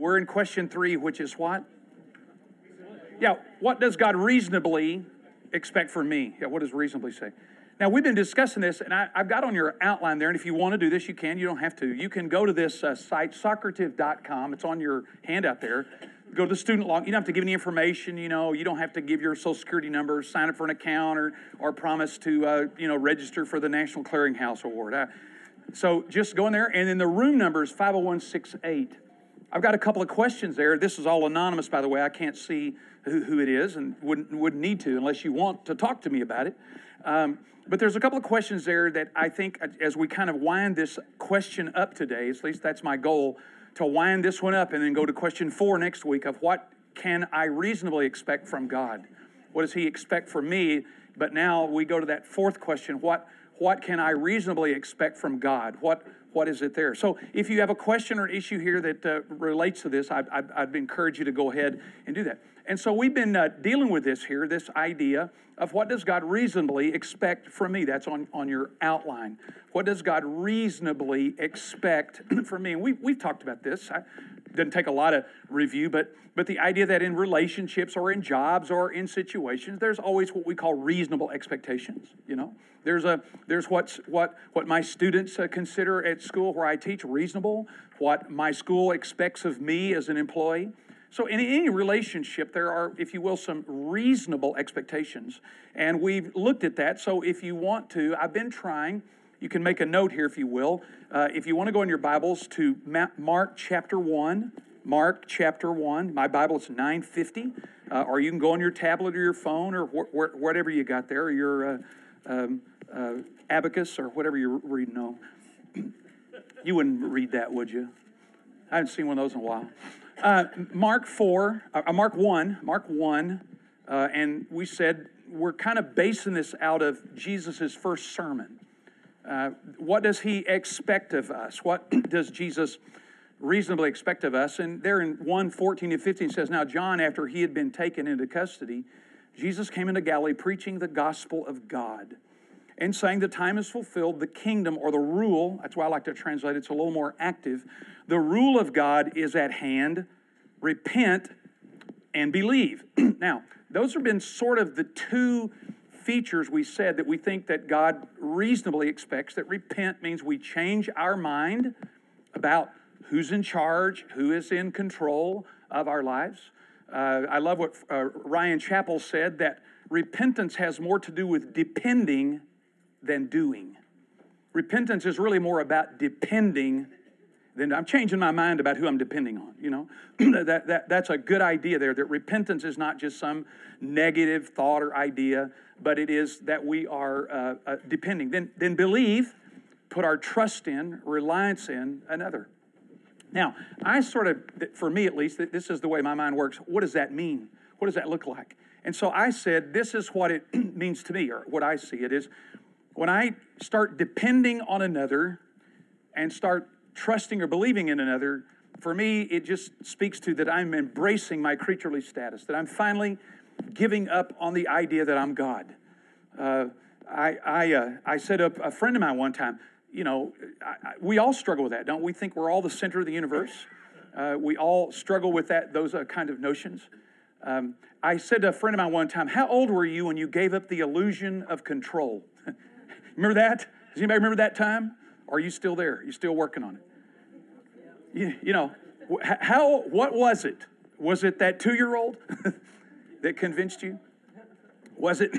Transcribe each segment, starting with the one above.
We're in question three, which is what? Yeah, what does God reasonably expect from me? Yeah, what does reasonably say? Now, we've been discussing this, and I, have got on your outline there, and if you want to do this, you can. You don't have to. You can go to this uh, site, socrative.com. It's on your handout there. Go to the student log. You don't have to give any information. You know, you don't have to give your social security number, sign up for an account, or, or promise to, uh, you know, register for the National Clearinghouse Award. Uh, so just go in there, and then the room number is 50168. I've got a couple of questions there. This is all anonymous, by the way. I can't see who, who it is and wouldn't, wouldn't need to unless you want to talk to me about it. Um, but there's a couple of questions there that I think, as we kind of wind this question up today, at least that's my goal, to wind this one up and then go to question four next week of what can I reasonably expect from God? What does He expect from me? But now we go to that fourth question what, what can I reasonably expect from God? What, what is it there? So if you have a question or issue here that uh, relates to this, I'd, I'd, I'd, encourage you to go ahead and do that. And so we've been uh, dealing with this here, this idea of what does God reasonably expect from me? That's on, on your outline. What does God reasonably expect from me? And we, we've talked about this. Doesn't take a lot of review, but but the idea that in relationships or in jobs or in situations, there's always what we call reasonable expectations. You know, there's a there's what's what what my students uh, consider at school where I teach reasonable, what my school expects of me as an employee. So, in any relationship, there are, if you will, some reasonable expectations. And we've looked at that. So, if you want to, I've been trying, you can make a note here if you will. Uh, if you want to go in your Bibles to Mark chapter 1, Mark chapter 1, my Bible is 950, uh, or you can go on your tablet or your phone or wh- wh- whatever you got there, or your uh, um, uh, abacus or whatever you're reading on. you wouldn't read that, would you? I haven't seen one of those in a while. Uh, Mark 4, uh, Mark 1, Mark 1, uh, and we said we're kind of basing this out of Jesus' first sermon. Uh, what does he expect of us? What does Jesus reasonably expect of us? And there in 1 14 and 15 says, Now, John, after he had been taken into custody, Jesus came into Galilee preaching the gospel of God and saying, The time is fulfilled, the kingdom or the rule, that's why I like to translate it, it's a little more active. The rule of God is at hand. Repent and believe. now, those have been sort of the two features we said that we think that God reasonably expects that repent means we change our mind about who's in charge, who is in control of our lives. Uh, I love what uh, Ryan Chappell said that repentance has more to do with depending than doing. Repentance is really more about depending then I'm changing my mind about who I'm depending on. You know, that, that, that's a good idea there. That repentance is not just some negative thought or idea, but it is that we are uh, uh, depending. Then, then believe, put our trust in, reliance in another. Now, I sort of, for me at least, this is the way my mind works. What does that mean? What does that look like? And so I said, this is what it means to me, or what I see it is when I start depending on another and start trusting or believing in another, for me, it just speaks to that I'm embracing my creaturely status, that I'm finally giving up on the idea that I'm God. Uh, I, I, uh, I said up a friend of mine one time, you know, I, I, we all struggle with that, don't we? Think we're all the center of the universe. Uh, we all struggle with that, those uh, kind of notions. Um, I said to a friend of mine one time, How old were you when you gave up the illusion of control? remember that? Does anybody remember that time? Are you still there? You still working on it? You, you know, how, what was it? Was it that two year old that convinced you? Was it,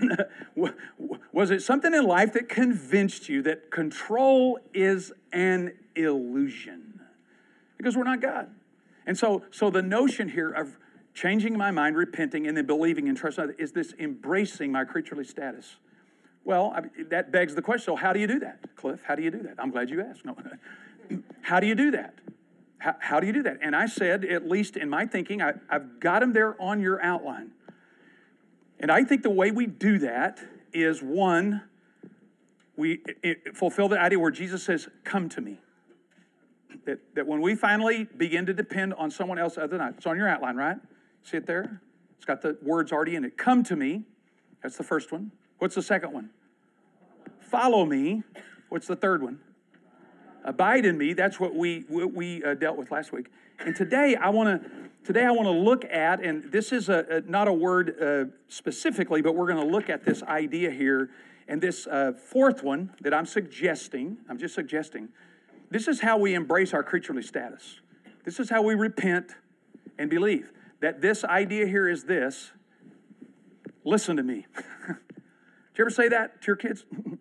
was it something in life that convinced you that control is an illusion? Because we're not God. And so, so the notion here of changing my mind, repenting, and then believing and trusting is this embracing my creaturely status. Well, I, that begs the question so, how do you do that, Cliff? How do you do that? I'm glad you asked. No. how do you do that? How, how, do you do that? And I said, at least in my thinking, I, I've got them there on your outline. And I think the way we do that is one, we it, fulfill the idea where Jesus says, Come to me. That, that when we finally begin to depend on someone else other than I, it's on your outline, right? See it there? It's got the words already in it. Come to me. That's the first one. What's the second one? Follow me. What's the third one? Abide in me. That's what we, what we uh, dealt with last week. And today I want to today I want to look at, and this is a, a not a word uh, specifically, but we're going to look at this idea here. And this uh, fourth one that I'm suggesting, I'm just suggesting, this is how we embrace our creaturely status. This is how we repent and believe. That this idea here is this listen to me. You ever say that to your kids? you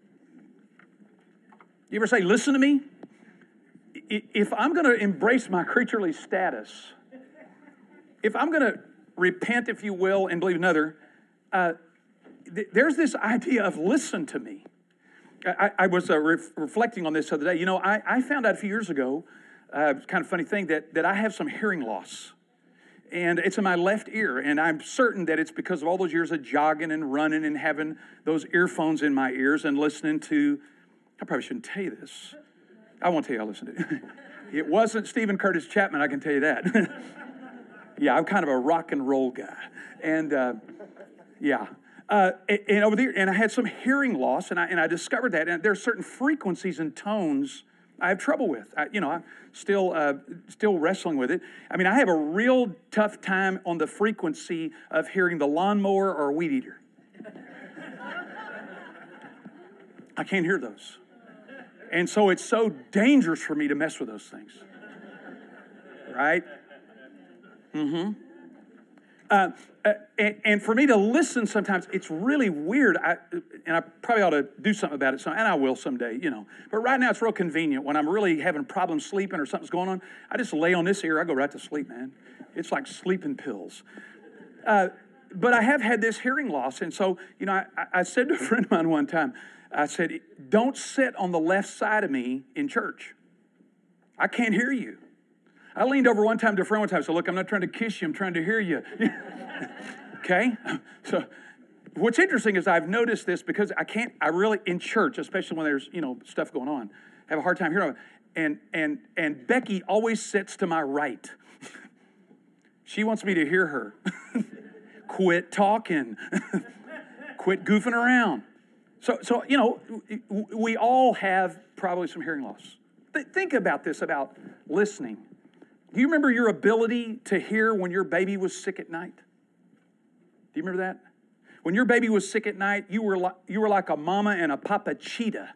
ever say, listen to me? If I'm going to embrace my creaturely status, if I'm going to repent, if you will, and believe another, uh, th- there's this idea of listen to me. I, I was uh, re- reflecting on this the other day. You know, I, I found out a few years ago, uh, kind of funny thing, that, that I have some hearing loss. And it's in my left ear. And I'm certain that it's because of all those years of jogging and running and having those earphones in my ears and listening to, I probably shouldn't tell you this. I won't tell you I listened to it. it wasn't Steven Curtis Chapman, I can tell you that. yeah, I'm kind of a rock and roll guy. And uh, yeah, uh, and, over there, and I had some hearing loss, and I, and I discovered that. And there are certain frequencies and tones I have trouble with. I, you know, I'm still uh, still wrestling with it. I mean, I have a real tough time on the frequency of hearing the lawnmower or weed eater. I can't hear those, and so it's so dangerous for me to mess with those things. Right? Mm-hmm. Uh, uh, and, and, for me to listen sometimes, it's really weird. I, and I probably ought to do something about it, some, and I will someday, you know. But right now, it's real convenient. When I'm really having problems sleeping or something's going on, I just lay on this ear. I go right to sleep, man. It's like sleeping pills. Uh, but I have had this hearing loss. And so, you know, I, I said to a friend of mine one time, I said, don't sit on the left side of me in church. I can't hear you. I leaned over one time to a friend one time said, Look, I'm not trying to kiss you, I'm trying to hear you. okay? So what's interesting is I've noticed this because I can't, I really, in church, especially when there's, you know, stuff going on, have a hard time hearing. And and and Becky always sits to my right. she wants me to hear her. Quit talking. Quit goofing around. So, so you know, we all have probably some hearing loss. Think about this about listening. Do you remember your ability to hear when your baby was sick at night? Do you remember that? When your baby was sick at night, you were like, you were like a mama and a papa cheetah.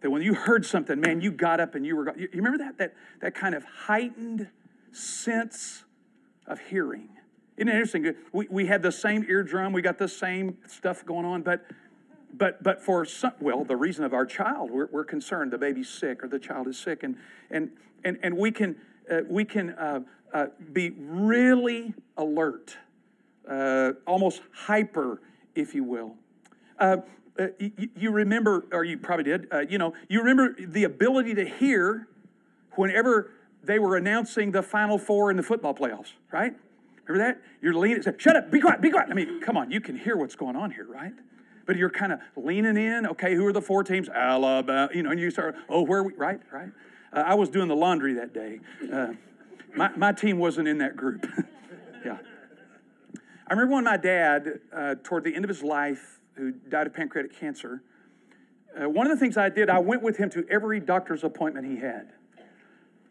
That when you heard something, man, you got up and you were. You remember that that that kind of heightened sense of hearing. Isn't it interesting? We, we had the same eardrum, we got the same stuff going on, but but but for some, well, the reason of our child, we're, we're concerned the baby's sick or the child is sick, and and and and we can uh, we can uh, uh, be really alert, uh, almost hyper, if you will. Uh, uh, you, you, remember, or you probably did, you know, you remember the ability to hear whenever they were announcing the Final Four in the football playoffs, right? Remember that? You're leaning, say, shut up, be quiet, be quiet. I mean, come on, you can hear what's going on here, right? But you're kind of leaning in, okay, who are the four teams? Alabama, you know, and you start, oh, where are we, right, right? Uh, I was doing the laundry that day. Uh, my, my team wasn't in that group. yeah. I remember when my dad, uh, toward the end of his life, who died of pancreatic cancer, uh, one of the things I did, I went with him to every doctor's appointment he had.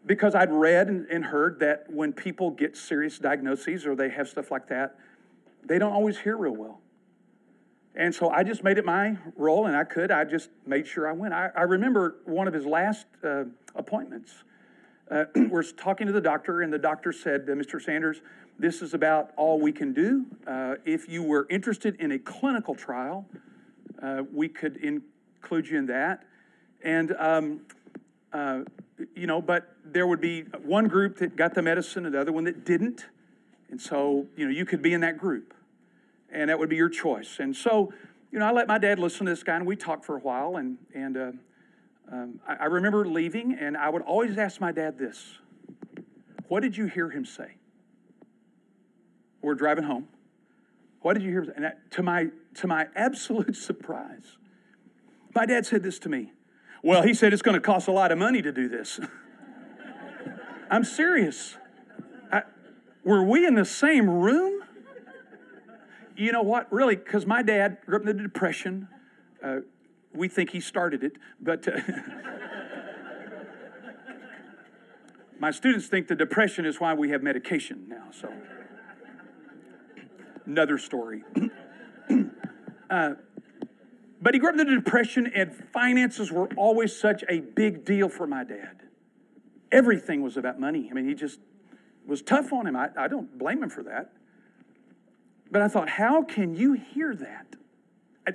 Because I'd read and, and heard that when people get serious diagnoses or they have stuff like that, they don't always hear real well. And so I just made it my role, and I could. I just made sure I went. I, I remember one of his last uh, appointments. Uh, we're talking to the doctor, and the doctor said, Mr. Sanders, this is about all we can do. Uh, if you were interested in a clinical trial, uh, we could include you in that. And, um, uh, you know, but there would be one group that got the medicine and the other one that didn't. And so, you know, you could be in that group and that would be your choice. And so, you know, I let my dad listen to this guy, and we talked for a while. And and uh, um, I, I remember leaving, and I would always ask my dad this: "What did you hear him say?" We're driving home. What did you hear? And that, to my to my absolute surprise, my dad said this to me. Well, he said it's going to cost a lot of money to do this. I'm serious. I, were we in the same room? you know what? Really, because my dad grew up in the Depression. Uh, we think he started it, but uh, My students think the depression is why we have medication now, so. Another story. uh, but he grew up in the depression, and finances were always such a big deal for my dad. Everything was about money. I mean, he just was tough on him. I, I don't blame him for that. But I thought, how can you hear that?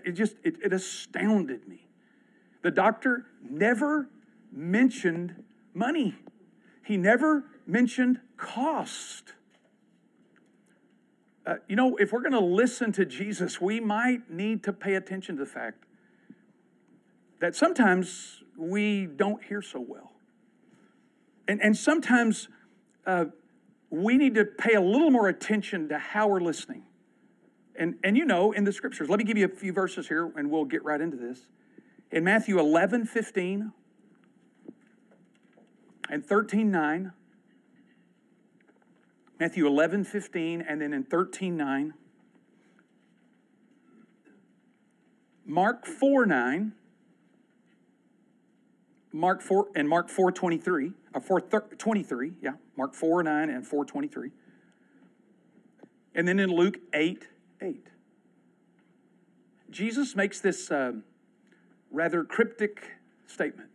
It just, it, it astounded me. The doctor never mentioned money. He never mentioned cost. Uh, you know, if we're going to listen to Jesus, we might need to pay attention to the fact that sometimes we don't hear so well. And, and sometimes uh, we need to pay a little more attention to how we're listening. And, and you know, in the scriptures, let me give you a few verses here and we'll get right into this. In Matthew 11, 15 and 13, 9, Matthew 11, 15, and then in 13, 9, Mark 4, 9, Mark 4, and Mark 4, 23, or 4, 23, yeah, Mark 4, 9, and 4, 23. And then in Luke 8, 8. Jesus makes this uh, rather cryptic statement.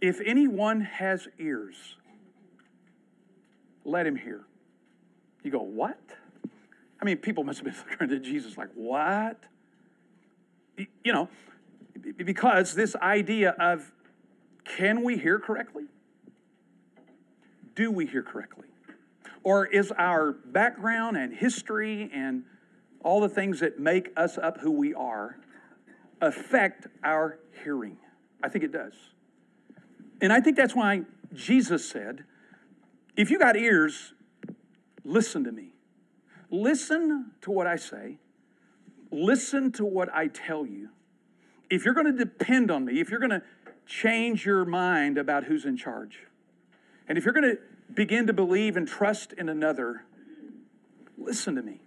If anyone has ears, let him hear. You go, what? I mean, people must have been looking at Jesus like, what? You know, because this idea of can we hear correctly? Do we hear correctly? Or is our background and history and all the things that make us up who we are affect our hearing? I think it does. And I think that's why Jesus said, if you got ears, listen to me. Listen to what I say. Listen to what I tell you. If you're going to depend on me, if you're going to change your mind about who's in charge, and if you're going to begin to believe and trust in another, listen to me.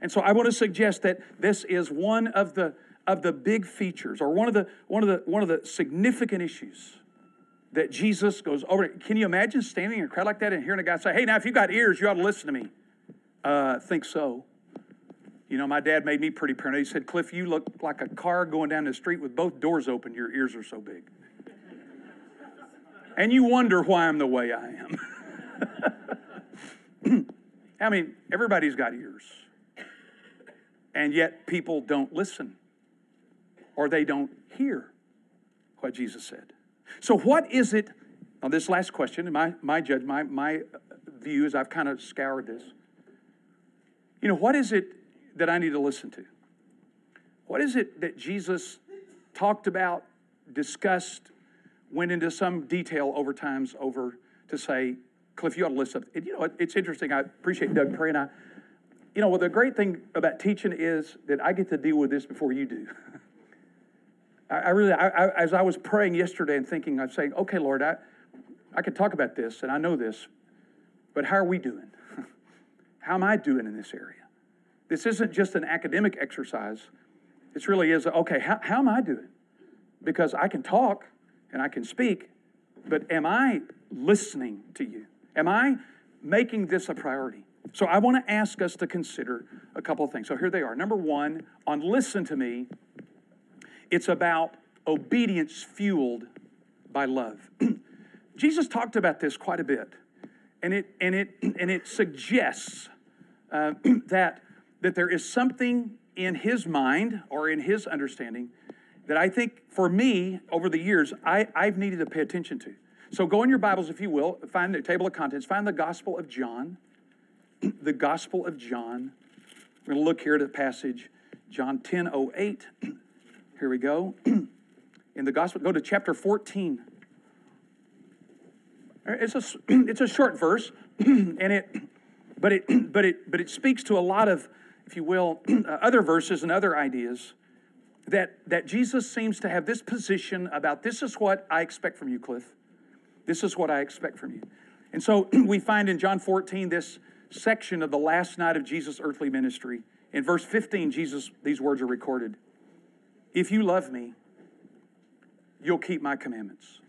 And so I want to suggest that this is one of the of the big features or one of the one of the one of the significant issues that Jesus goes over. Can you imagine standing in a crowd like that and hearing a guy say, Hey, now if you've got ears, you ought to listen to me? Uh, think so. You know, my dad made me pretty paranoid. He said, Cliff, you look like a car going down the street with both doors open. Your ears are so big. and you wonder why I'm the way I am. I mean, everybody's got ears. And yet people don't listen or they don't hear what Jesus said. So, what is it? On this last question, my, my judge, my, my view is I've kind of scoured this. You know, what is it that I need to listen to? What is it that Jesus talked about, discussed, went into some detail over times over to say, Cliff, you ought to listen. And you know, it's interesting. I appreciate Doug praying. I, you know, well, the great thing about teaching is that I get to deal with this before you do. I, I really, I, I, as I was praying yesterday and thinking, I'm saying, okay, Lord, I, I could talk about this and I know this, but how are we doing? how am I doing in this area? This isn't just an academic exercise. This really is, okay, how, how am I doing? Because I can talk and I can speak, but am I listening to you? Am I making this a priority? So I want to ask us to consider a couple of things. So here they are. Number one, on listen to me, it's about obedience fueled by love. Jesus talked about this quite a bit, and it and it and it suggests uh, that that there is something in his mind or in his understanding that I think for me over the years I, I've needed to pay attention to. So go in your Bibles, if you will, find the table of contents, find the Gospel of John. the Gospel of John. We're going to look here at the passage, John 10 08. Here we go. In the gospel, go to chapter 14. Uh, it's a, it's a short verse, and it, but it, but it, but it speaks to a lot of, if you will, uh, other verses and other ideas that, that Jesus seems to have this position about this is what I expect from you, Cliff. This is what I expect from you. And so we find in John 14 this section of the last night of Jesus' earthly ministry. In verse 15, Jesus, these words are recorded. If you love me, you'll keep my commandments.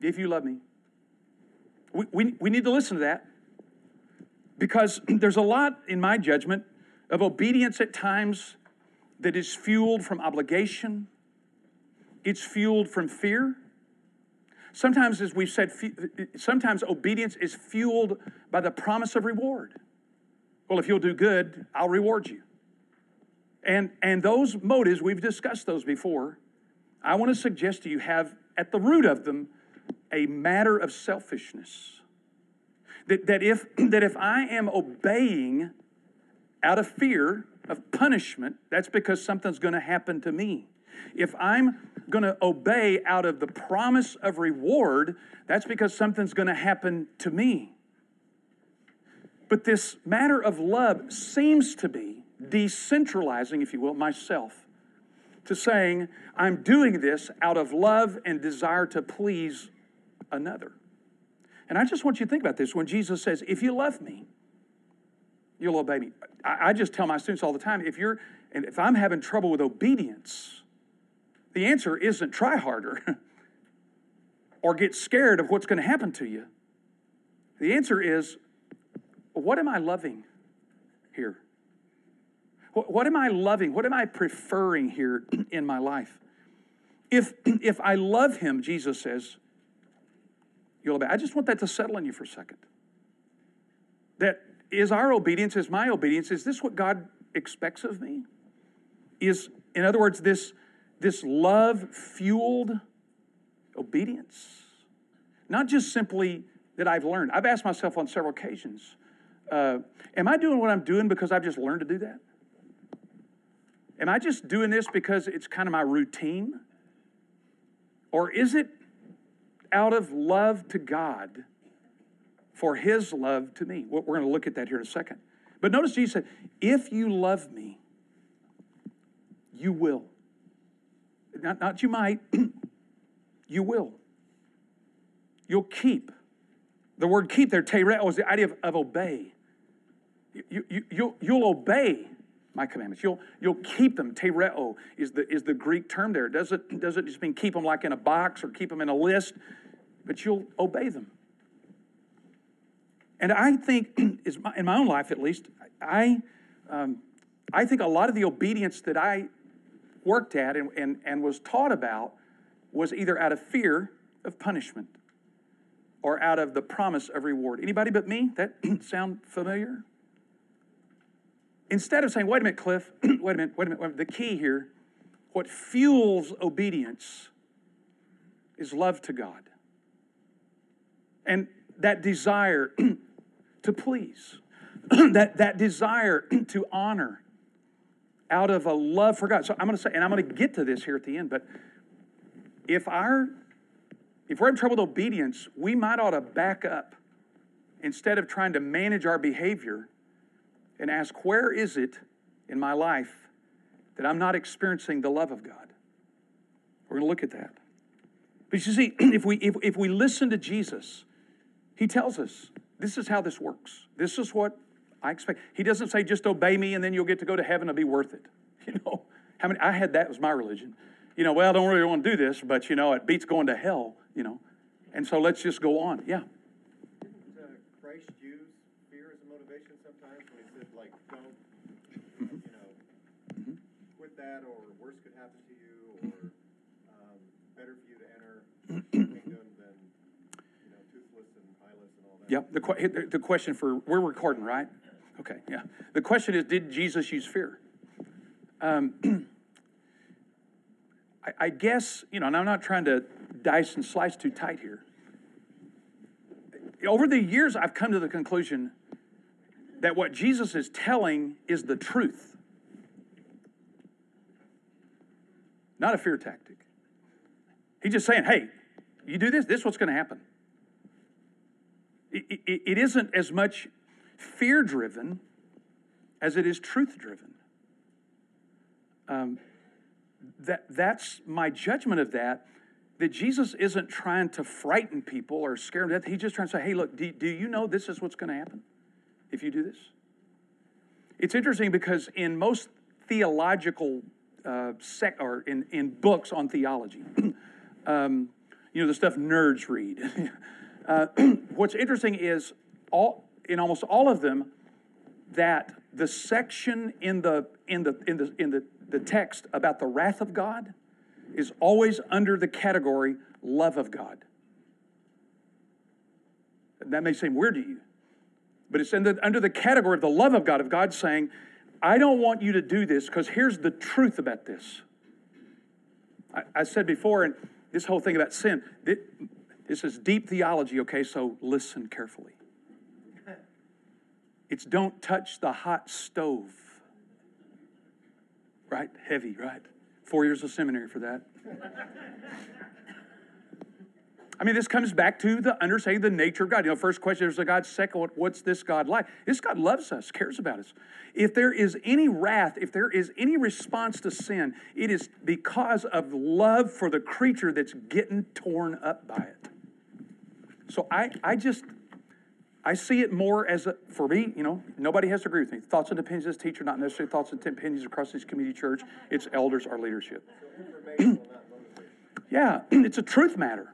if you love me. We, we, we need to listen to that because there's a lot, in my judgment, of obedience at times that is fueled from obligation, it's fueled from fear. Sometimes, as we've said, sometimes obedience is fueled by the promise of reward. Well, if you'll do good, I'll reward you. And, and those motives, we've discussed those before. I want to suggest to you have at the root of them a matter of selfishness. That, that, if, that if I am obeying out of fear of punishment, that's because something's going to happen to me. If I'm going to obey out of the promise of reward, that's because something's going to happen to me. But this matter of love seems to be decentralizing, if you will, myself to saying, I'm doing this out of love and desire to please another. And I just want you to think about this when Jesus says, If you love me, you'll obey me. I, just tell my students all the time if you're, and if I'm having trouble with obedience, the answer isn't try harder or get scared of what's going to happen to you. The answer is, what am I loving here? What, am I loving? What am I preferring here in my life? If, if I love him, Jesus says, you'll obey. I just want that to settle in you for a second. That is our obedience, is my obedience, is this what God expects of me? Is, in other words, this, this love fueled obedience? Not just simply that I've learned. I've asked myself on several occasions, uh, am I doing what I'm doing because I've just learned to do that? Am I just doing this because it's kind of my routine? Or is it out of love to God for his love to me? We're going to look at that here in a second. But notice Jesus said, If you love me, you will. Not, not you might, you will. You'll keep. The word keep there, tereo, is the idea of, of obey. You, you, you'll, you'll obey my commandments. You'll, you'll keep them. Tereo is the, is the Greek term there. It doesn't, doesn't just mean keep them like in a box or keep them in a list, but you'll obey them. And I think, in my own life at least, I, um, I think a lot of the obedience that I worked at and, and, and was taught about was either out of fear of punishment or out of the promise of reward. Anybody but me? That sound familiar? Instead of saying, wait a minute, Cliff, wait a minute, wait a minute, wait a minute, the key here, what fuels obedience is love to God. And that desire to please, that, that desire to honor out of a love for God. So I'm going to say, and I'm going to get to this here at the end, but if our if we're in trouble with obedience, we might ought to back up instead of trying to manage our behavior and ask, where is it in my life that I'm not experiencing the love of God? We're going to look at that. But you see, if we, if, if we listen to Jesus, he tells us this is how this works. This is what I expect. He doesn't say just obey me and then you'll get to go to heaven and be worth it. You know, how many I had that was my religion. You know, well, I don't really want to do this, but you know, it beats going to hell, you know. And so let's just go on. Yeah. Didn't uh, Christ use fear as a motivation sometimes when he said like don't, mm-hmm. you know, mm-hmm. quit that, or worse could happen to you, or um, better for you to enter kingdom than you know toothless and eyeless and all that. Yep. The, the question for we're recording, right? Okay. Yeah. The question is, did Jesus use fear? Um, I, I guess you know, and I'm not trying to dice and slice too tight here. Over the years, I've come to the conclusion that what Jesus is telling is the truth. not a fear tactic. He's just saying, hey, you do this, this is what's going to happen. It, it, it isn't as much fear driven as it is truth driven. Um, that, that's my judgment of that. That Jesus isn't trying to frighten people or scare them to death. He's just trying to say, hey, look, do, do you know this is what's going to happen if you do this? It's interesting because in most theological uh, sec- or in, in books on theology. um, you know, the stuff nerds read. uh, what's interesting is all in almost all of them that the section in the in the in the in the, the text about the wrath of God is always under the category love of God. That may seem weird to you, but it's the, under the category of the love of God, of God saying, I don't want you to do this because here's the truth about this. I, I, said before, and this whole thing about sin, this is deep theology, okay, so listen carefully. It's don't touch the hot stove. Right? Heavy, right? Four years of seminary for that. I mean, this comes back to the understanding the nature of God. You know, first question is a God. Second, what's this God like? This God loves us, cares about us. If there is any wrath, if there is any response to sin, it is because of love for the creature that's getting torn up by it. So I, I just, I see it more as a, for me, you know, nobody has to agree with me. Thoughts and opinions as teacher, not necessarily thoughts and opinions across this community church. It's elders, our leadership. yeah, it's a truth matter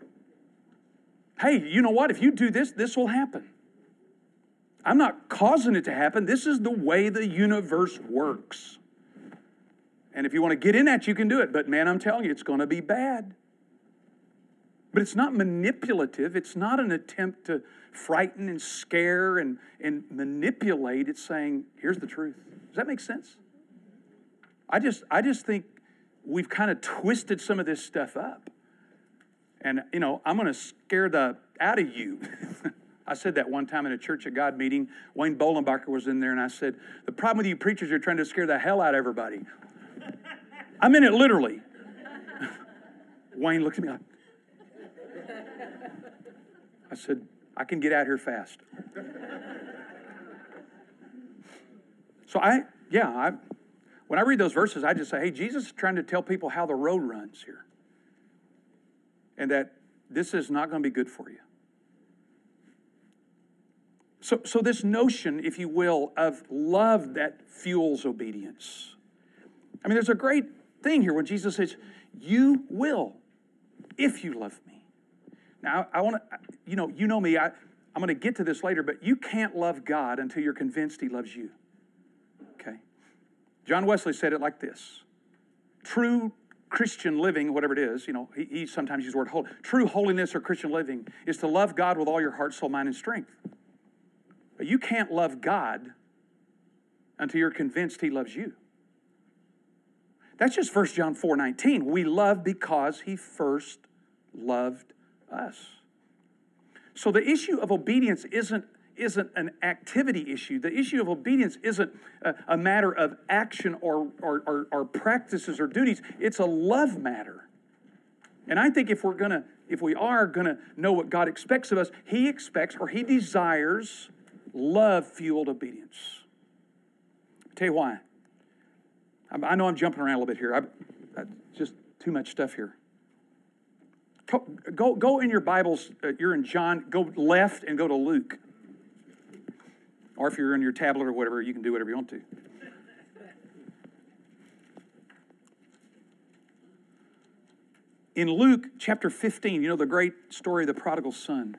hey, you know what? If you do this, this will happen. I'm not causing it to happen. This is the way the universe works. And if you want to get in that, you can do it. But man, I'm telling you, it's going to be bad. But it's not manipulative. It's not an attempt to frighten and scare and, and manipulate. It's saying, here's the truth. Does that make sense? I just, I just think we've kind of twisted some of this stuff up. And, you know, I'm going to scare the out of you. I said that one time in a Church of God meeting. Wayne Bolenbacher was in there, and I said, The problem with you preachers, you're trying to scare the hell out of everybody. I mean it literally. Wayne looked at me like, I said, I can get out here fast. so I, yeah, I, when I read those verses, I just say, hey, Jesus is trying to tell people how the road runs here and that this is not going to be good for you. So, so, this notion, if you will, of love that fuels obedience. I mean, there's a great thing here when Jesus says, You will if you love me. Now, I want to, you know, you know me, I, I'm going to get to this later, but you can't love God until you're convinced He loves you. Okay? John Wesley said it like this True Christian living, whatever it is, you know, he, he sometimes uses the word holy. True holiness or Christian living is to love God with all your heart, soul, mind, and strength. But you can't love God until you're convinced he loves you. That's just 1 John 4 19. We love because he first loved us. So the issue of obedience isn't isn't an activity issue. The issue of obedience isn't a, a matter of action or, or, or, or practices or duties, it's a love matter. And I think if we're gonna, if we are gonna know what God expects of us, He expects or He desires love fueled obedience. I'll tell you why. I, know I'm jumping around a little bit here. I, I, just too much stuff here. Go, go in your Bibles, uh, you're in John, go left and go to Luke. Or if you're in your tablet or whatever, you can do whatever you want to. In Luke chapter 15, you know the great story of the prodigal son.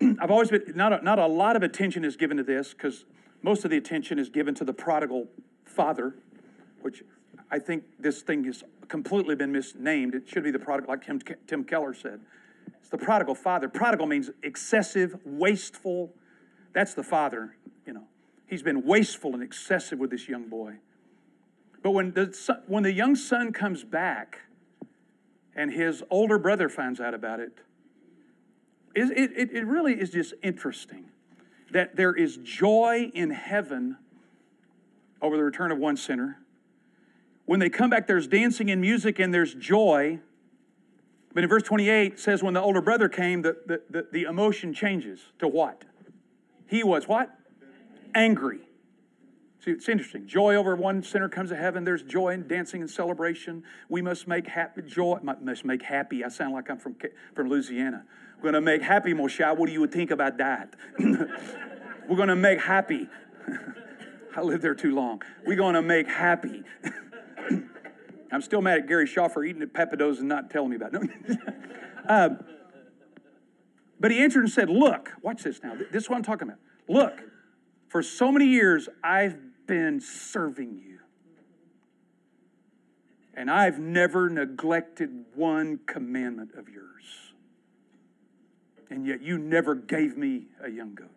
I've always been, not a, not a lot of attention is given to this because most of the attention is given to the prodigal father, which I think this thing has completely been misnamed. It should be the prodigal, like Tim, Tim Keller said. It's the prodigal father. Prodigal means excessive, wasteful. That's the father, you know. He's been wasteful and excessive with this young boy. But when the, son, when the young son comes back and his older brother finds out about it, it, it, it really is just interesting that there is joy in heaven over the return of one sinner. When they come back, there's dancing and music and there's joy. But in verse 28 says when the older brother came, the, the, the, the emotion changes to what? He was what? Angry. See, it's interesting. Joy over one sinner comes to heaven. There's joy and dancing and celebration. We must make happy joy. Must make happy. I sound like I'm from from Louisiana. We're going to make happy, Moshe. What do you think about that? We're going to make happy. I lived there too long. We're going to make happy. I'm still mad at Gary Shaw for eating at Pappadeaux and not telling me about it. um, but he answered and said, Look, watch this now. This is what I'm talking about. Look, for so many years, I've been serving you. And I've never neglected one commandment of yours. And yet you never gave me a young goat.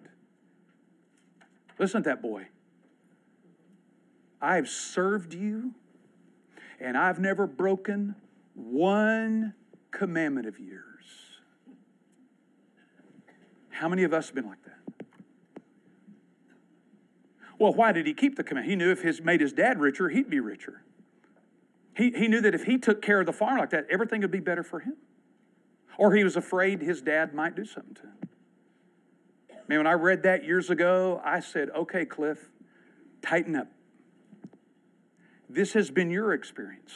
Listen to that boy. I've served you, and I've never broken one commandment of yours. How many of us have been like that? Well, why did he keep the command? He knew if his made his dad richer, he'd be richer. He, he knew that if he took care of the farm like that, everything would be better for him. Or he was afraid his dad might do something to him. Man, when I read that years ago, I said, okay, Cliff, tighten up. This has been your experience.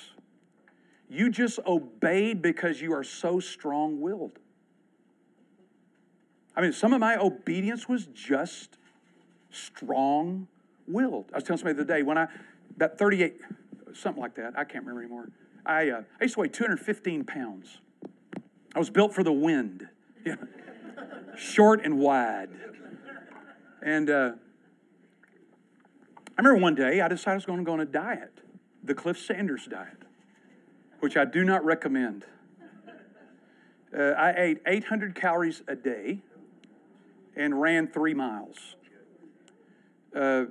You just obeyed because you are so strong willed. I mean, some of my obedience was just strong willed. I was telling somebody the other day when I, about 38, something like that, I can't remember anymore. I, uh, I used to weigh 215 pounds. I was built for the wind, yeah. short and wide. And uh, I remember one day I decided I was going to go on a diet, the Cliff Sanders diet, which I do not recommend. Uh, I ate 800 calories a day and ran three miles. Uh,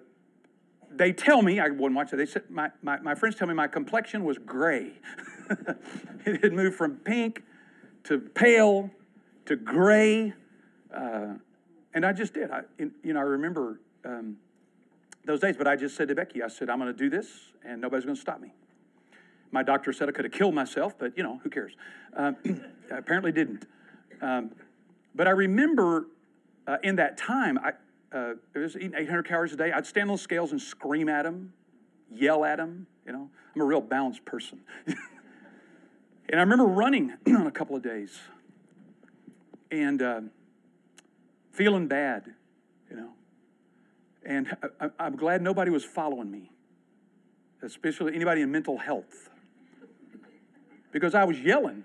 they tell me, I wouldn't watch it, they said, my, my, my friends tell me my complexion was gray. it had moved from pink to pale to gray. Uh, and I just did. I, you know, I remember um, those days, but I just said to Becky, I said, I'm going to do this and nobody's going to stop me. My doctor said I could have killed myself, but you know, who cares? Um, apparently didn't. Um, but I remember uh, in that time, I, uh, was eating 800 calories a day. I'd stand on the scales and scream at them, yell at them. You know, I'm a real balanced person. and I remember running on a couple of days and uh, feeling bad, you know. And I, I'm glad nobody was following me, especially anybody in mental health, because I was yelling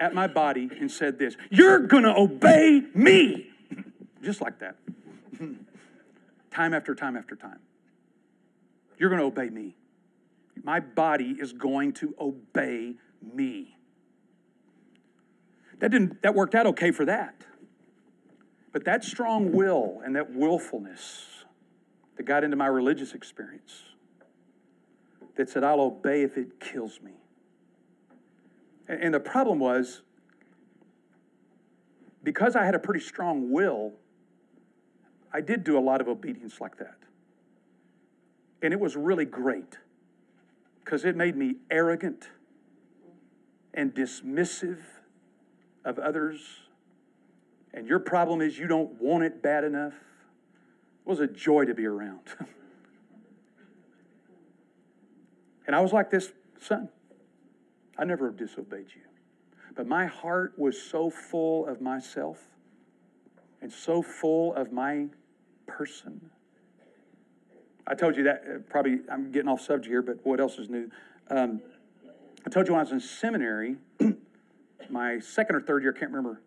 at my body and said this You're going to obey me. Just like that. time after time after time. You're going to obey me. My body is going to obey me. That didn't that worked out okay for that. But that strong will and that willfulness that got into my religious experience that said, I'll obey if it kills me. And the problem was, because I had a pretty strong will, I did do a lot of obedience like that. And it was really great because it made me arrogant and dismissive of others. And your problem is you don't want it bad enough. It was a joy to be around. and I was like this son. I never disobeyed you. But my heart was so full of myself and so full of my person. I told you that, uh, probably, I'm getting off subject here, but what else is new? Um, I told you when I was in seminary, my second or third year, I can't remember.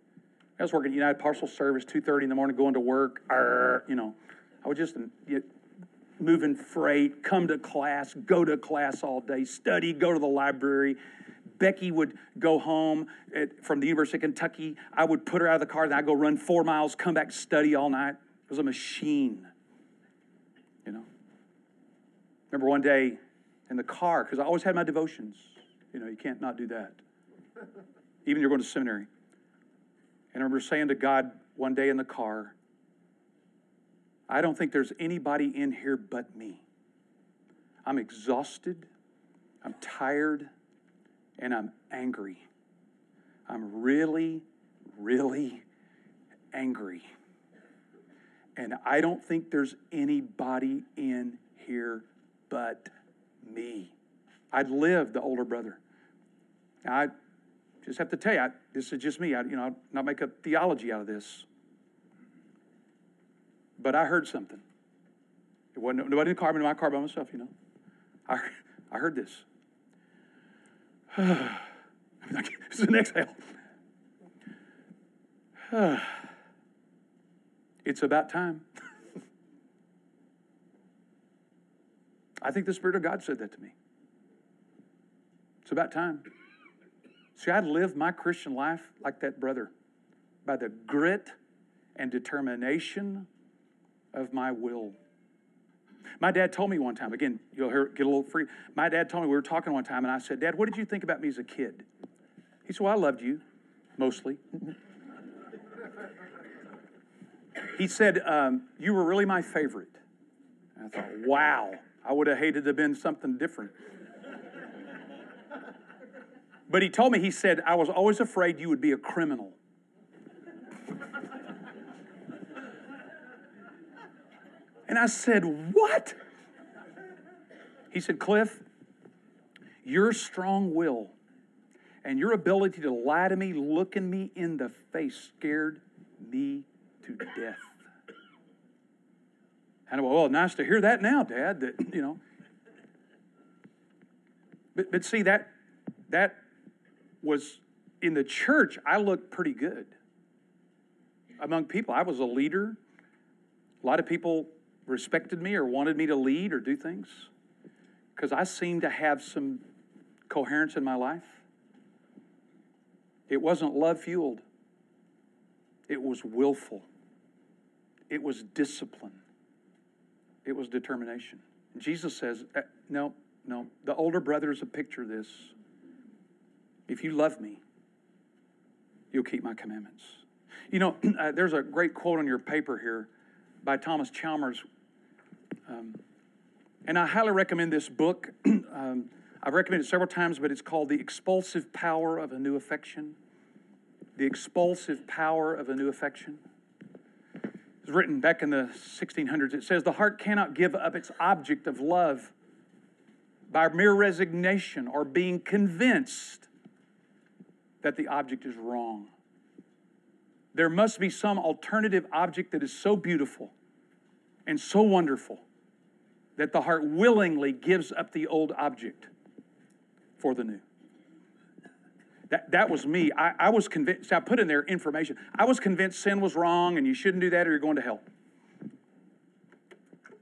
I was working United Parcel Service, 2.30 in the morning, going to work, arr, you know. I was just you moving freight, come to class, go to class all day, study, go to the library, Becky would go home at, from the University of Kentucky. I would put her out of the car, then I'd go run four miles, come back, study all night. It was a machine, you know. Remember one day in the car, because I always had my devotions. You know, you can't not do that. Even you're going to seminary. And I remember saying to God one day in the car, I don't think there's anybody in here but me. I'm exhausted. I'm tired and I'm angry. I'm really, really angry. And I don't think there's anybody in here but me. I'd live the older brother. I just have to tell you, I, this is just me. I, you know, I'll not make a theology out of this. But I heard something. It wasn't nobody in the car, but in my car by myself, you know. I, I heard this. it's an exhale. it's about time. I think the Spirit of God said that to me. It's about time. See, I lived my Christian life like that brother by the grit and determination of my will. My dad told me one time, again, you'll hear, get a little free. My dad told me, we were talking one time, and I said, Dad, what did you think about me as a kid? He said, Well, I loved you, mostly. he said, um, You were really my favorite. And I thought, Wow, I would have hated to have been something different. But he told me, He said, I was always afraid you would be a criminal. And I said, What? He said, Cliff, your strong will and your ability to lie to me, looking me in the face, scared me to death. And I went, well, nice to hear that now, Dad, that, you know. But, but see, that, that was in the church, I looked pretty good. Among people, I was a leader. A lot of people respected me or wanted me to lead or do things because I seemed to have some coherence in my life. It wasn't love fueled, it was willful, it was discipline, it was determination. Jesus says, uh, No, no, the older brother is a picture of this. If you love me, you'll keep my commandments. You know, uh, there's a great quote on your paper here by Thomas Chalmers. Um, and I highly recommend this book. um, I've recommended it several times, but it's called The Expulsive Power of a New Affection. The Expulsive Power of a New Affection. It was written back in the 1600s. It says, The heart cannot give up its object of love by mere resignation or being convinced that the object is wrong. There must be some alternative object that is so beautiful and so wonderful that the heart willingly gives up the old object for the new. That, that was me. I, I was convinced, I put in there information. I was convinced sin was wrong and you shouldn't do that or you're going to hell.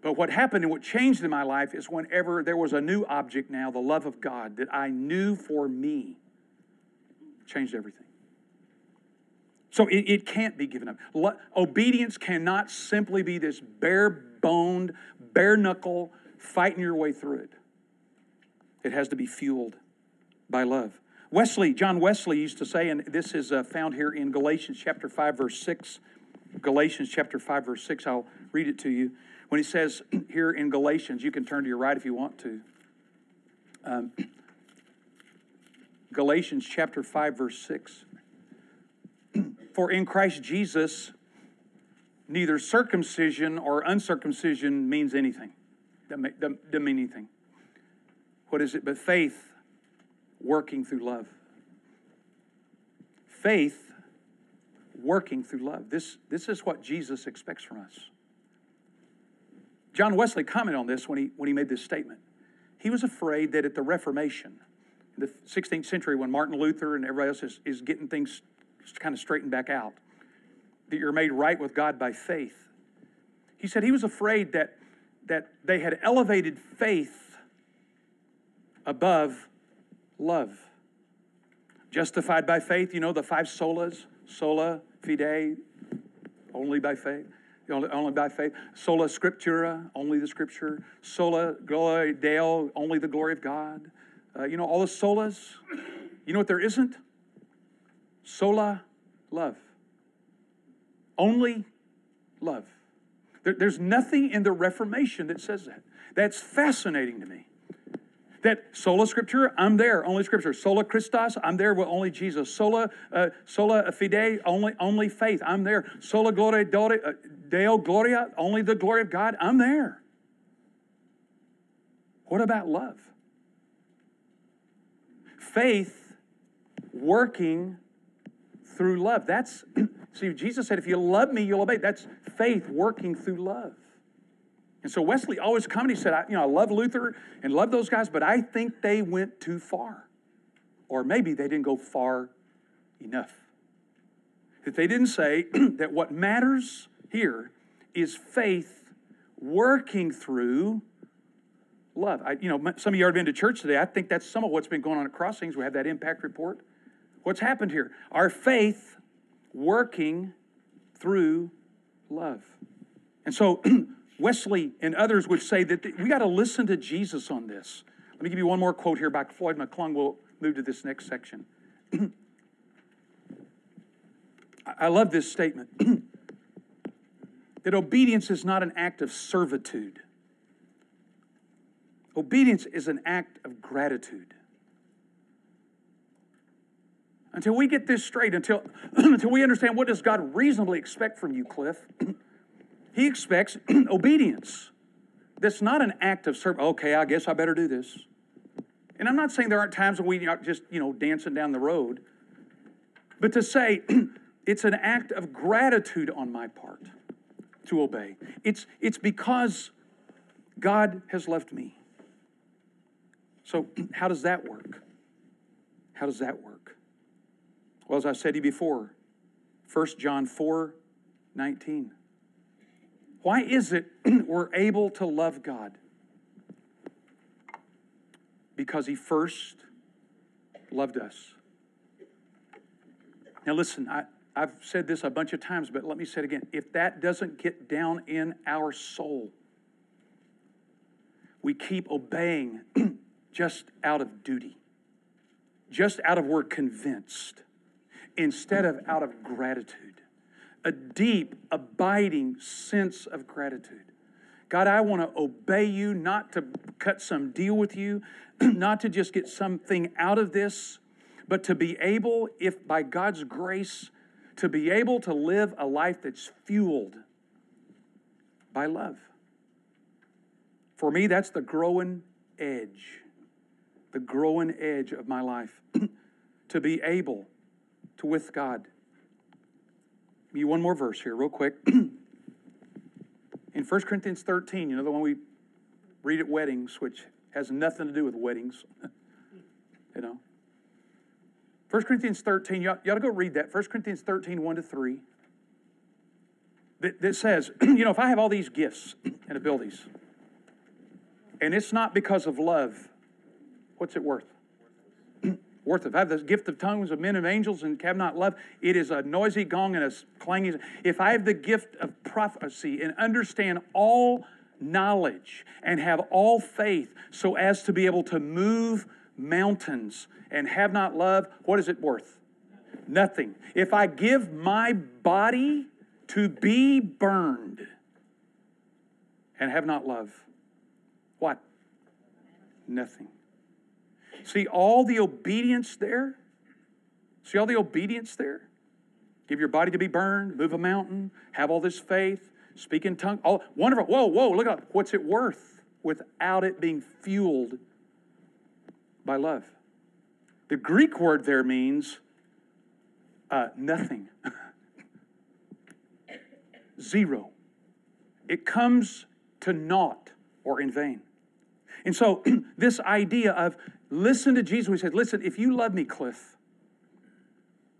But what happened and what changed in my life is whenever there was a new object now, the love of God that I knew for me, changed everything. So it, it can't be given up. Le- obedience cannot simply be this bare boned, bare knuckle, fighting your way through it. It has to be fueled by love. Wesley, John Wesley used to say, and this is uh, found here in Galatians chapter 5, verse 6. Galatians chapter 5, verse 6. I'll read it to you. When he says here in Galatians, you can turn to your right if you want to. Um, Galatians chapter 5, verse 6. For in Christ Jesus, neither circumcision or uncircumcision means anything. Doesn't, mean anything. What is it but faith working through love? Faith working through love. This, this is what Jesus expects from us. John Wesley commented on this when he, when he made this statement. He was afraid that at the Reformation, the 16th century, when Martin Luther and everybody else is, is getting things kind of straightened back out, that you're made right with God by faith. He said he was afraid that, that they had elevated faith above love. Justified by faith, you know the five solas sola, fide, only by faith. Only, only by faith. Sola scriptura, only the scripture. Sola gloria deo, only the glory of God. Uh, you know all the solas. You know what there isn't? Sola love. Only love. There, there's nothing in the Reformation that says that. That's fascinating to me. That sola scriptura, I'm there, only scripture. Sola Christus, I'm there with only Jesus. Sola, uh, sola fide, only, only faith, I'm there. Sola gloria uh, deo gloria, only the glory of God, I'm there. What about love? Faith working through love. That's, see, Jesus said, if you love me, you'll obey. That's faith working through love. And so Wesley always come and he said, I, you know, I love Luther and love those guys, but I think they went too far. or maybe they didn't go far enough. That they didn't say that what matters here is faith working through love. I, you know, some of you have been to church today. I think that's some of what's been going on at Crossings. We have that impact report. What's happened here? Our faith working through love. And so Wesley and others would say that we got to listen to Jesus on this. Let me give you one more quote here by Floyd McClung. We'll move to this next section. I love this statement that obedience is not an act of servitude, obedience is an act of gratitude. Until we get this straight, until, until we understand what does God reasonably expect from you, Cliff, he expects obedience. That's not an act of service. Okay, I guess I better do this. And I'm not saying there aren't times when we are just, you know, dancing down the road. But to say it's an act of gratitude on my part to obey. It's, it's because God has left me. So, how does that work? How does that work? Well, as I said to you before, 1 John 4 19. Why is it we're able to love God? Because He first loved us. Now, listen, I, I've said this a bunch of times, but let me say it again. If that doesn't get down in our soul, we keep obeying just out of duty, just out of we're convinced, instead of out of gratitude, a deep, abiding sense of gratitude. God, I want to obey you, not to cut some deal with you, not to just get something out of this, but to be able, if by God's grace, to be able to live a life that's fueled by love. For me, that's the growing edge, the growing edge of my life. to be able to, with God, you one more verse here, real quick. In 1 Corinthians 13, you know, the one we read at weddings, which has nothing to do with weddings, you know. 1 Corinthians 13, you ought, you ought to go read that. 1 Corinthians 13, 1 to 3. That, that says, you know, if I have all these gifts and abilities, and it's not because of love, what's it worth? worth of. If I have the gift of tongues of men and angels and have not love, it is a noisy gong and a clanging. If I have the gift of prophecy and understand all knowledge and have all faith so as to be able to move mountains and have not love, what is it worth? Nothing. If I give my body to be burned and have not love, what? Nothing. See all the obedience there? See all the obedience there? Give your body to be burned, move a mountain, have all this faith, speak in tongue. All wonderful. Whoa, whoa, look at what's it worth without it being fueled by love. The Greek word there means uh, nothing, zero. It comes to naught or in vain. And so, this idea of listen to Jesus, he said, Listen, if you love me, Cliff,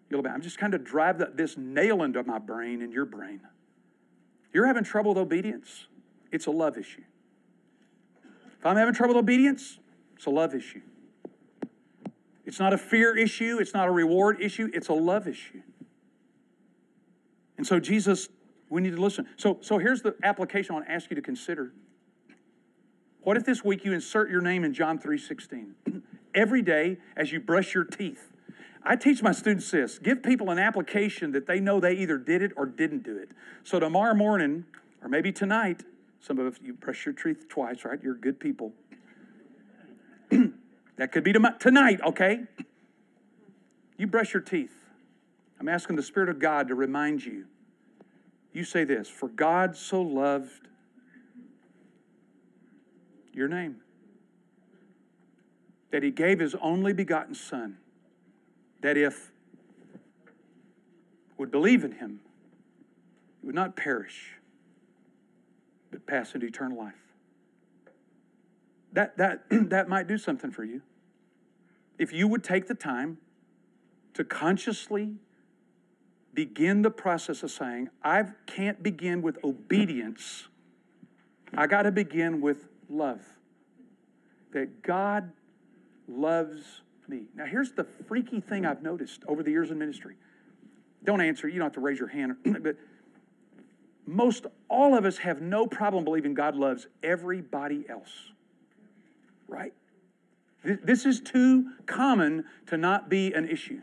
you'll obey. I'm just kind of drive that, this nail into my brain and your brain. You're having trouble with obedience, it's a love issue. If I'm having trouble with obedience, it's a love issue. It's not a fear issue, it's not a reward issue, it's a love issue. And so, Jesus, we need to listen. So, so here's the application I want to ask you to consider. What if this week you insert your name in John 3:16? Every day as you brush your teeth. I teach my students this give people an application that they know they either did it or didn't do it. So tomorrow morning, or maybe tonight, some of you brush your teeth twice, right? You're good people. That could be tonight, okay? You brush your teeth. I'm asking the Spirit of God to remind you. You say this For God so loved your name that he gave his only begotten Son, that if would believe in him, he would not perish, but pass into eternal life. That, that, that might do something for you. if you would take the time to consciously begin the process of saying, I can't begin with obedience, I got to begin with love. That God loves me. Now, here's the freaky thing I've noticed over the years in ministry. Don't answer, you don't have to raise your hand, but most all of us have no problem believing God loves everybody else. Right? This is too common to not be an issue.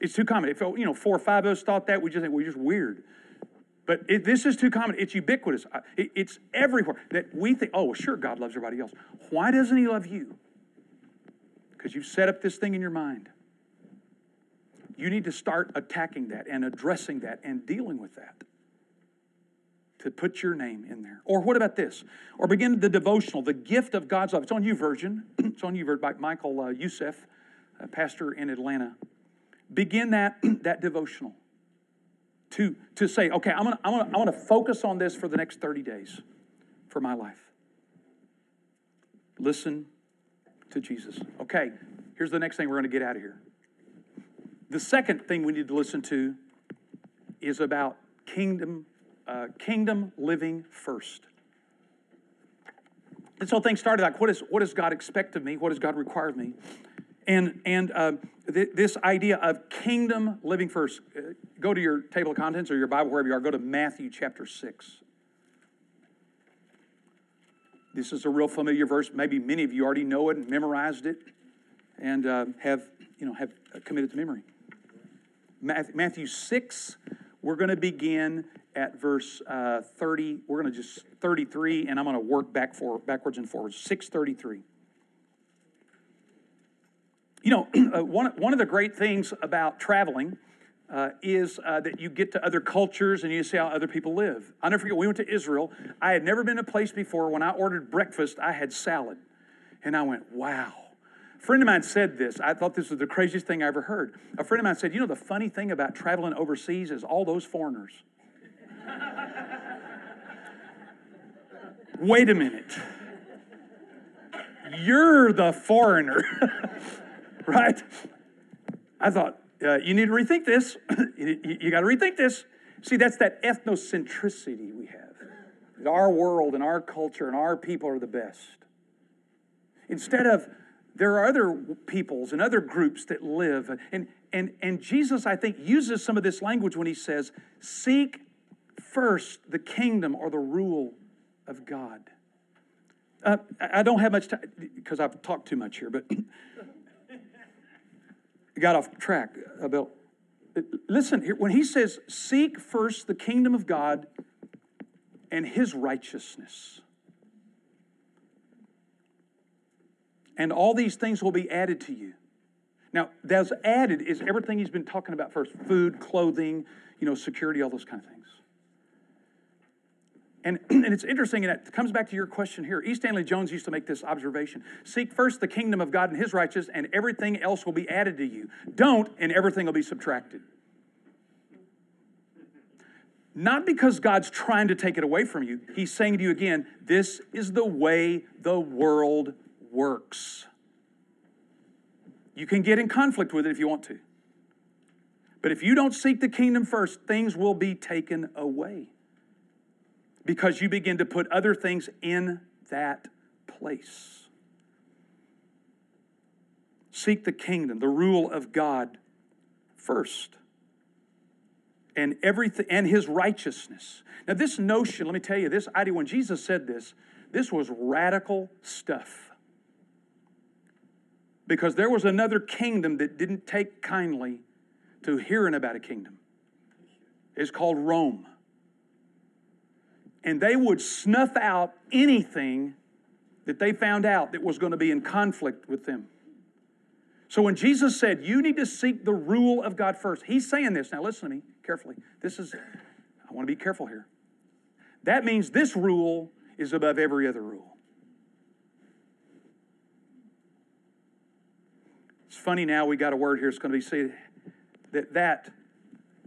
It's too common. If you know four or five of us thought that, we just think we're just weird. But it, this is too common. It's ubiquitous. It, it's everywhere that we think, oh, well, sure, God loves everybody else. Why doesn't He love you? Because you've set up this thing in your mind. You need to start attacking that and addressing that and dealing with that to put your name in there. Or what about this? Or begin the devotional, the gift of God's love. It's on YouVersion. it's on YouVersion by Michael uh, Youssef, a pastor in Atlanta. Begin that, that devotional to, to say, okay, I'm gonna, I'm, gonna, I'm gonna focus on this for the next 30 days for my life. Listen to Jesus. Okay, here's the next thing we're gonna get out of here. The second thing we need to listen to is about kingdom uh, kingdom living first. And so things started like, what, is, what does God expect of me? What does God require of me? And, and uh, th- this idea of kingdom living first. Uh, go to your table of contents or your Bible, wherever you are. Go to Matthew chapter 6. This is a real familiar verse. Maybe many of you already know it and memorized it and uh, have, you know, have committed to memory. Matthew 6, we're going to begin at verse uh, 30. We're going to just 33, and I'm going to work back for backwards and forwards. 633. You know, uh, one, one of the great things about traveling uh, is uh, that you get to other cultures and you see how other people live. I'll never forget, we went to Israel. I had never been to a place before. When I ordered breakfast, I had salad. And I went, wow. A friend of mine said this. I thought this was the craziest thing I ever heard. A friend of mine said, You know, the funny thing about traveling overseas is all those foreigners. Wait a minute. You're the foreigner, right? I thought, uh, you need to rethink this. you, you got to rethink this. See, that's that ethnocentricity we have. Our world and our culture and our people are the best. Instead of there are other peoples and other groups that live. And, and, and Jesus, I think, uses some of this language when he says, Seek first the kingdom or the rule of God. Uh, I don't have much time because I've talked too much here, but got off track about. Listen, here, when he says, Seek first the kingdom of God and his righteousness. and all these things will be added to you. Now, that's added is everything he's been talking about first food, clothing, you know, security, all those kind of things. And, and it's interesting, and it comes back to your question here. E. Stanley Jones used to make this observation Seek first the kingdom of God and his righteousness, and everything else will be added to you. Don't, and everything will be subtracted. Not because God's trying to take it away from you. He's saying to you again, this is the way the world works. You can get in conflict with it if you want to. But if you don't seek the kingdom first, things will be taken away because you begin to put other things in that place. Seek the kingdom, the rule of God first. And everything and his righteousness. Now, this notion, let me tell you, this idea, when Jesus said this, this was radical stuff because there was another kingdom that didn't take kindly to hearing about a kingdom. It's called Rome. And they would snuff out anything that they found out that was going to be in conflict with them. So when Jesus said, You need to seek the rule of God first, he's saying this. Now listen to me carefully. This is, I want to be careful here. That means this rule is above every other rule. It's funny now we got a word here. It's going to be said that that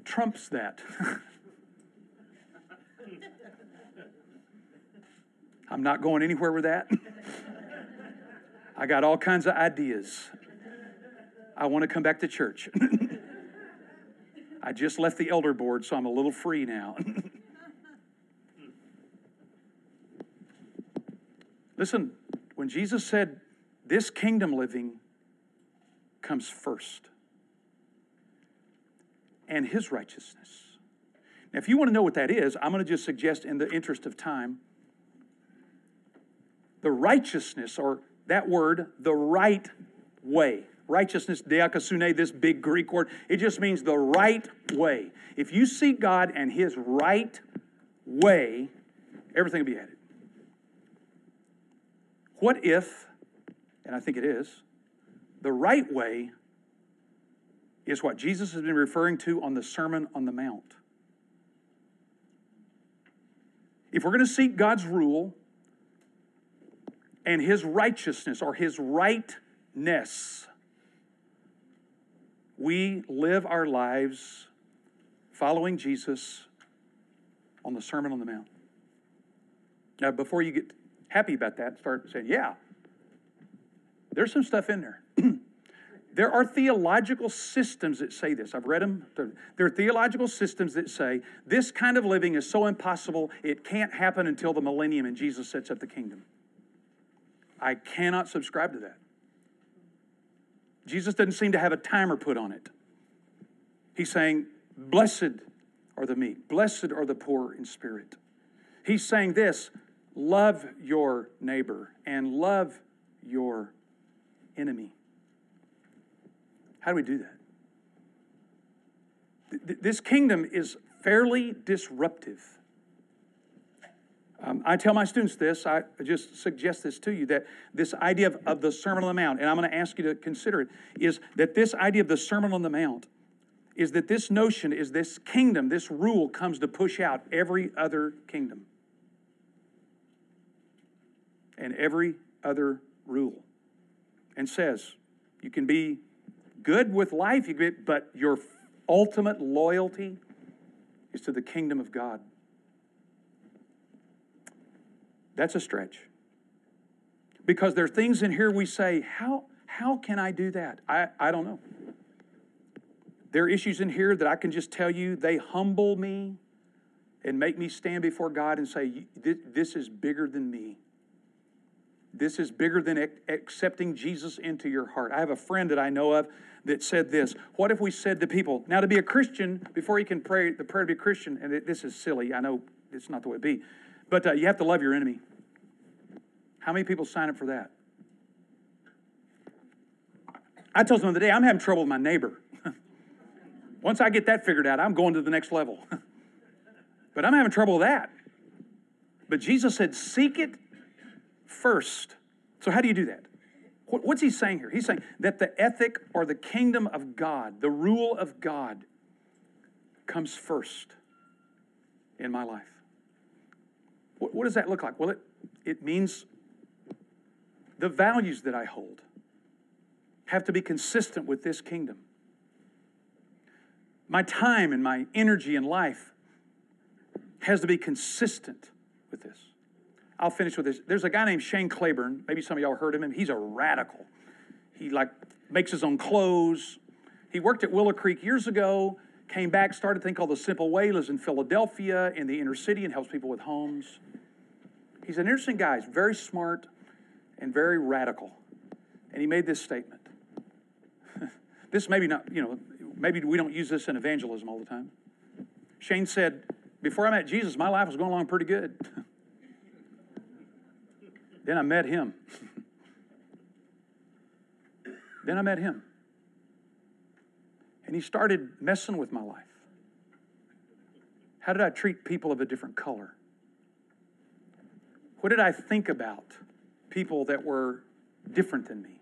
trumps that. I'm not going anywhere with that. I got all kinds of ideas. I want to come back to church. I just left the elder board, so I'm a little free now. Listen, when Jesus said, This kingdom living comes first, and his righteousness. Now, if you want to know what that is, I'm going to just suggest, in the interest of time, the righteousness, or that word, the right way. Righteousness, dikaiosune, this big Greek word, it just means the right way. If you seek God and His right way, everything will be added. What if, and I think it is, the right way is what Jesus has been referring to on the Sermon on the Mount? If we're going to seek God's rule and His righteousness or His rightness, we live our lives following Jesus on the Sermon on the Mount. Now, before you get happy about that, start saying, yeah, there's some stuff in there. there are theological systems that say this. I've read them. There are theological systems that say this kind of living is so impossible, it can't happen until the millennium and Jesus sets up the kingdom. I cannot subscribe to that. Jesus doesn't seem to have a timer put on it. He's saying, Blessed are the meek, blessed are the poor in spirit. He's saying this love your neighbor and love your enemy. How do we do that? This kingdom is fairly disruptive. Um, I tell my students this, I just suggest this to you that this idea of, of the Sermon on the Mount, and I'm going to ask you to consider it, is that this idea of the Sermon on the Mount is that this notion is this kingdom, this rule comes to push out every other kingdom and every other rule and says you can be good with life, but your ultimate loyalty is to the kingdom of God. That's a stretch. Because there are things in here we say, how, how can I do that? I, I don't know. There are issues in here that I can just tell you, they humble me and make me stand before God and say, This is bigger than me. This is bigger than accepting Jesus into your heart. I have a friend that I know of that said this What if we said to people, now to be a Christian, before you can pray the prayer to be a Christian, and this is silly, I know it's not the way it be, but uh, you have to love your enemy. How many people sign up for that? I told someone the day I'm having trouble with my neighbor. Once I get that figured out, I'm going to the next level. but I'm having trouble with that. But Jesus said, Seek it first. So, how do you do that? What's he saying here? He's saying that the ethic or the kingdom of God, the rule of God, comes first in my life. What, does that look like? Well, it, it means the values that I hold have to be consistent with this kingdom. My time and my energy in life has to be consistent with this. I'll finish with this. There's a guy named Shane Claiborne. Maybe some of y'all heard of him. He's a radical. He like makes his own clothes. He worked at Willow Creek years ago. Came back, started a thing called the Simple Way. Lives in Philadelphia in the inner city and helps people with homes. He's an interesting guy. He's very smart and very radical. And he made this statement. this maybe not, you know, maybe we don't use this in evangelism all the time. Shane said, Before I met Jesus, my life was going along pretty good. then I met him. then I met him. And he started messing with my life. How did I treat people of a different color? What did I think about people that were different than me?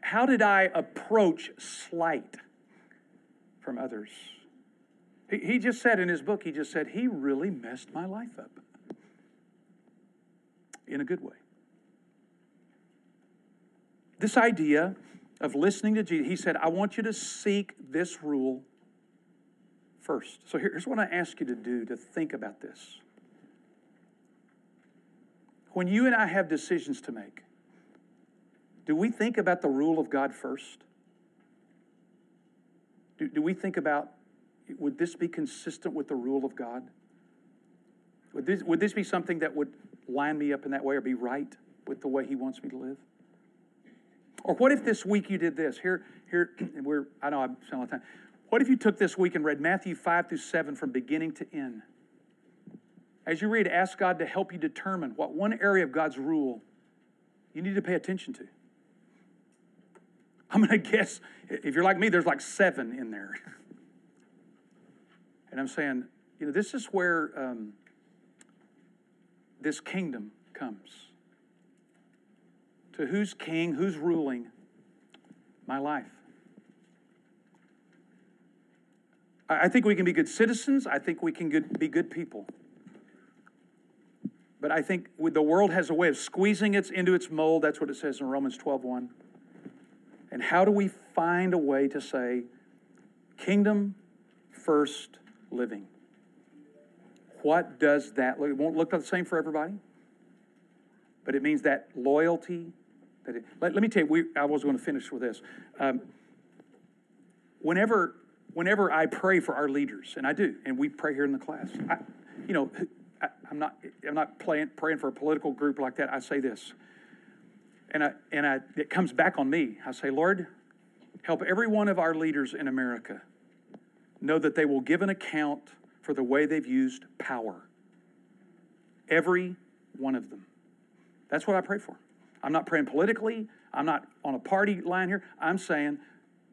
How did I approach slight from others? He, he just said in his book, he just said, he really messed my life up in a good way. This idea of listening to Jesus, he said, I want you to seek this rule first. So here's what I ask you to do to think about this when you and I have decisions to make, do we think about the rule of God first? Do, do we think about, would this be consistent with the rule of God? Would this, would this be something that would line me up in that way or be right with the way He wants me to live? Or what if this week you did this? Here, here, we're, I know I'm spending a lot of time. What if you took this week and read Matthew 5 through 7 from beginning to end? As you read, ask God to help you determine what one area of God's rule you need to pay attention to. I'm going to guess, if you're like me, there's like seven in there. And I'm saying, you know, this is where um, this kingdom comes. To who's king, who's ruling my life? I think we can be good citizens. I think we can good, be good people. But I think the world has a way of squeezing it into its mold. That's what it says in Romans 12 1. And how do we find a way to say, kingdom first living? What does that look? It won't look the same for everybody, but it means that loyalty. That it, let, let me tell you, we, I was going to finish with this. Um, whenever, whenever I pray for our leaders, and I do, and we pray here in the class, I, you know, I, am not, I'm not playing, praying for a political group like that. I say this and, I, and I, it comes back on me. I say, Lord, help every one of our leaders in America know that they will give an account for the way they've used power. Every one of them. That's what I pray for. I'm not praying politically, I'm not on a party line here. I'm saying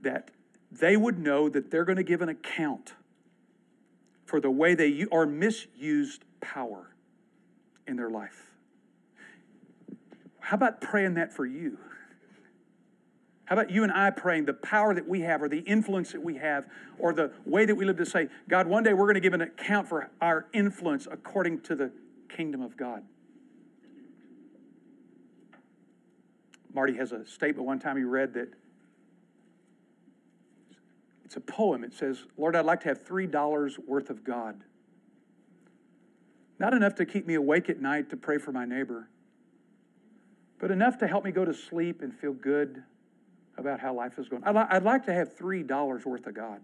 that they would know that they're going to give an account for the way they are misused power in their life. How about praying that for you? How about you and I praying the power that we have, or the influence that we have, or the way that we live to say, God, one day we're going to give an account for our influence according to the kingdom of God? Marty has a statement one time he read that it's a poem. It says, Lord, I'd like to have $3 worth of God. Not enough to keep me awake at night to pray for my neighbor but enough to help me go to sleep and feel good about how life is going. I'd, li- I'd like to have $3 worth of God.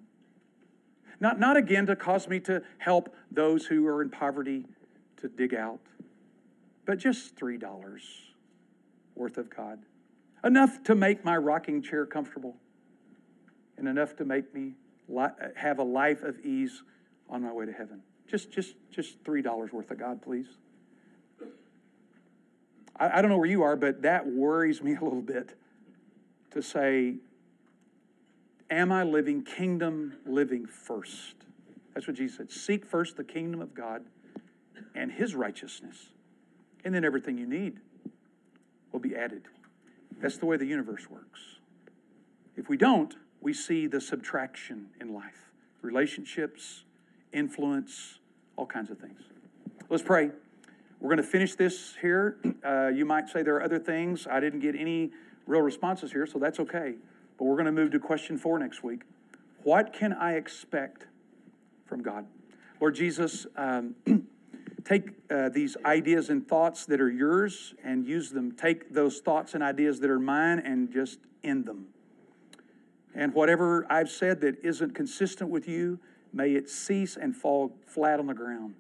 Not, not again to cause me to help those who are in poverty to dig out, but just $3 worth of God. Enough to make my rocking chair comfortable, and enough to make me li- have a life of ease on my way to heaven. Just, just, just $3 worth of God, please. I, I don't know where you are, but that worries me a little bit to say, Am I living kingdom living first? That's what Jesus said. Seek first the kingdom of God and his righteousness, and then everything you need will be added. That's the way the universe works. If we don't, we see the subtraction in life relationships, influence, all kinds of things. Let's pray. We're going to finish this here. Uh, you might say there are other things. I didn't get any real responses here, so that's okay. But we're going to move to question four next week. What can I expect from God? Lord Jesus, um, take uh, these ideas and thoughts that are yours and use them. Take those thoughts and ideas that are mine and just end them. And whatever I've said that isn't consistent with you, may it cease and fall flat on the ground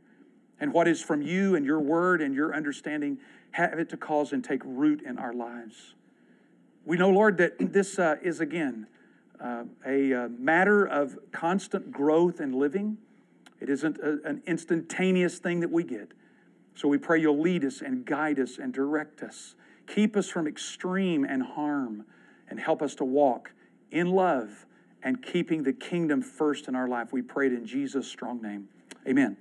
and what is from you and your word and your understanding, have it to cause and take root in our lives. We know, Lord, that this uh, is again uh, a uh, matter of constant growth and living. It isn't a, an instantaneous thing that we get. So we pray you'll lead us and guide us and direct us. Keep us from extreme and harm and help us to walk in love and keeping the kingdom first in our life. We pray it in Jesus' strong name. Amen.